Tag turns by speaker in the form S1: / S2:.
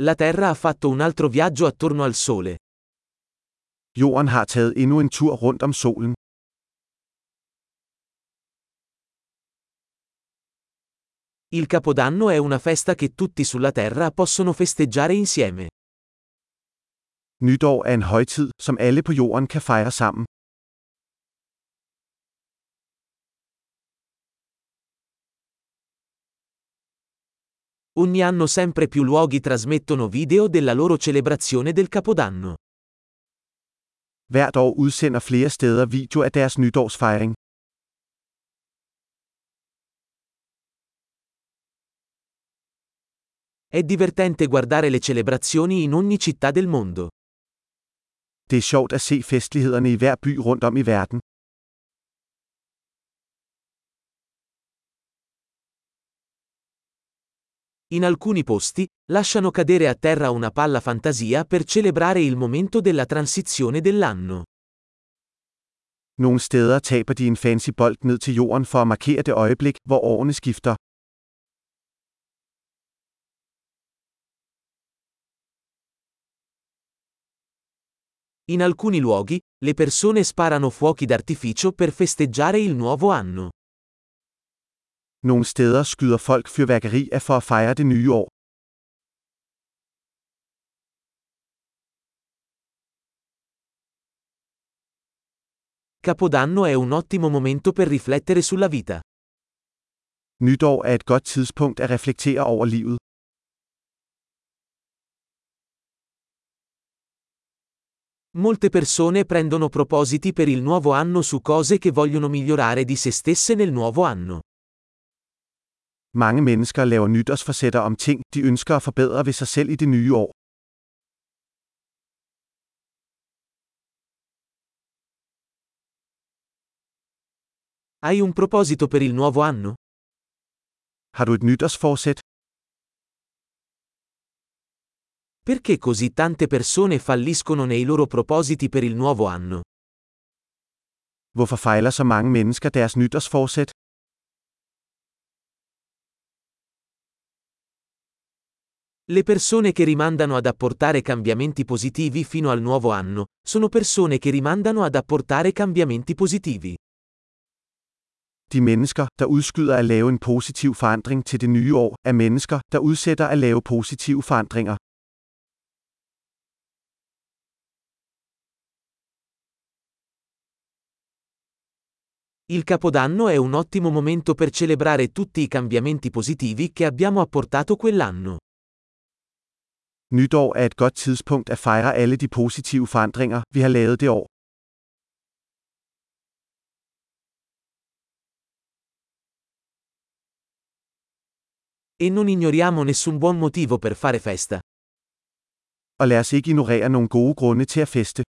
S1: La Terra ha fatto un altro viaggio attorno al Sole.
S2: Jorden har taget endnu en tur rundt om solen.
S1: Il Capodanno è una festa che tutti sulla Terra possono festeggiare insieme.
S2: Nytår er en højtid, som alle på jorden kan fejre sammen.
S1: Ogni anno sempre più luoghi trasmettono video della loro celebrazione del Capodanno.
S2: Hvert år udsender flere steder video af deres nytårsfejring.
S1: È divertente guardare le celebrazioni in ogni città del mondo.
S2: Det er sjovt at se festlighederne i hver by rundt om i verden.
S1: In alcuni posti, lasciano cadere a terra una palla fantasia per celebrare il momento della transizione dell'anno.
S2: Nogle steder taber de en fancy bold ned til jorden for at markere det øjeblik, hvor årene skifter.
S1: In alcuni luoghi, le persone sparano fuochi d'artificio per festeggiare il nuovo anno.
S2: Nogle steder skyder folk fyrværkeri af for at fejre det nye år.
S1: Capodanno è un ottimo momento per riflettere sulla vita.
S2: Nytår er et godt tidspunkt at reflektere over livet.
S1: Molte persone prendono propositi per il nuovo anno su cose che vogliono migliorare di se stesse nel nuovo anno.
S2: Mange mennesker laver nytårsforsætter om ting, de ønsker at forbedre ved sig selv i det nye år.
S1: Hai un proposito per il nuovo anno?
S2: Har du et nytårsforsæt?
S1: Perché così tante persone falliscono nei loro propositi per il nuovo anno?
S2: Hvorfor fejler så mange mennesker deres nytårsforsæt?
S1: Le persone che rimandano ad apportare cambiamenti positivi fino al nuovo anno, sono persone che rimandano ad apportare cambiamenti positivi.
S2: De mennesker, der udskyder at lave en positiv forandring til det nye år, er mennesker, der udsætter at lave positive forandringer.
S1: Il Capodanno è un ottimo momento per celebrare tutti i cambiamenti positivi che abbiamo apportato quell'anno.
S2: Nytår er et godt tidspunkt at fejre alle de positive forandringer, vi har lavet det år.
S1: E non ignoriamo nessun buon motivo per fare festa.
S2: Og lad os ikke ignorere nogle gode grunde til at feste.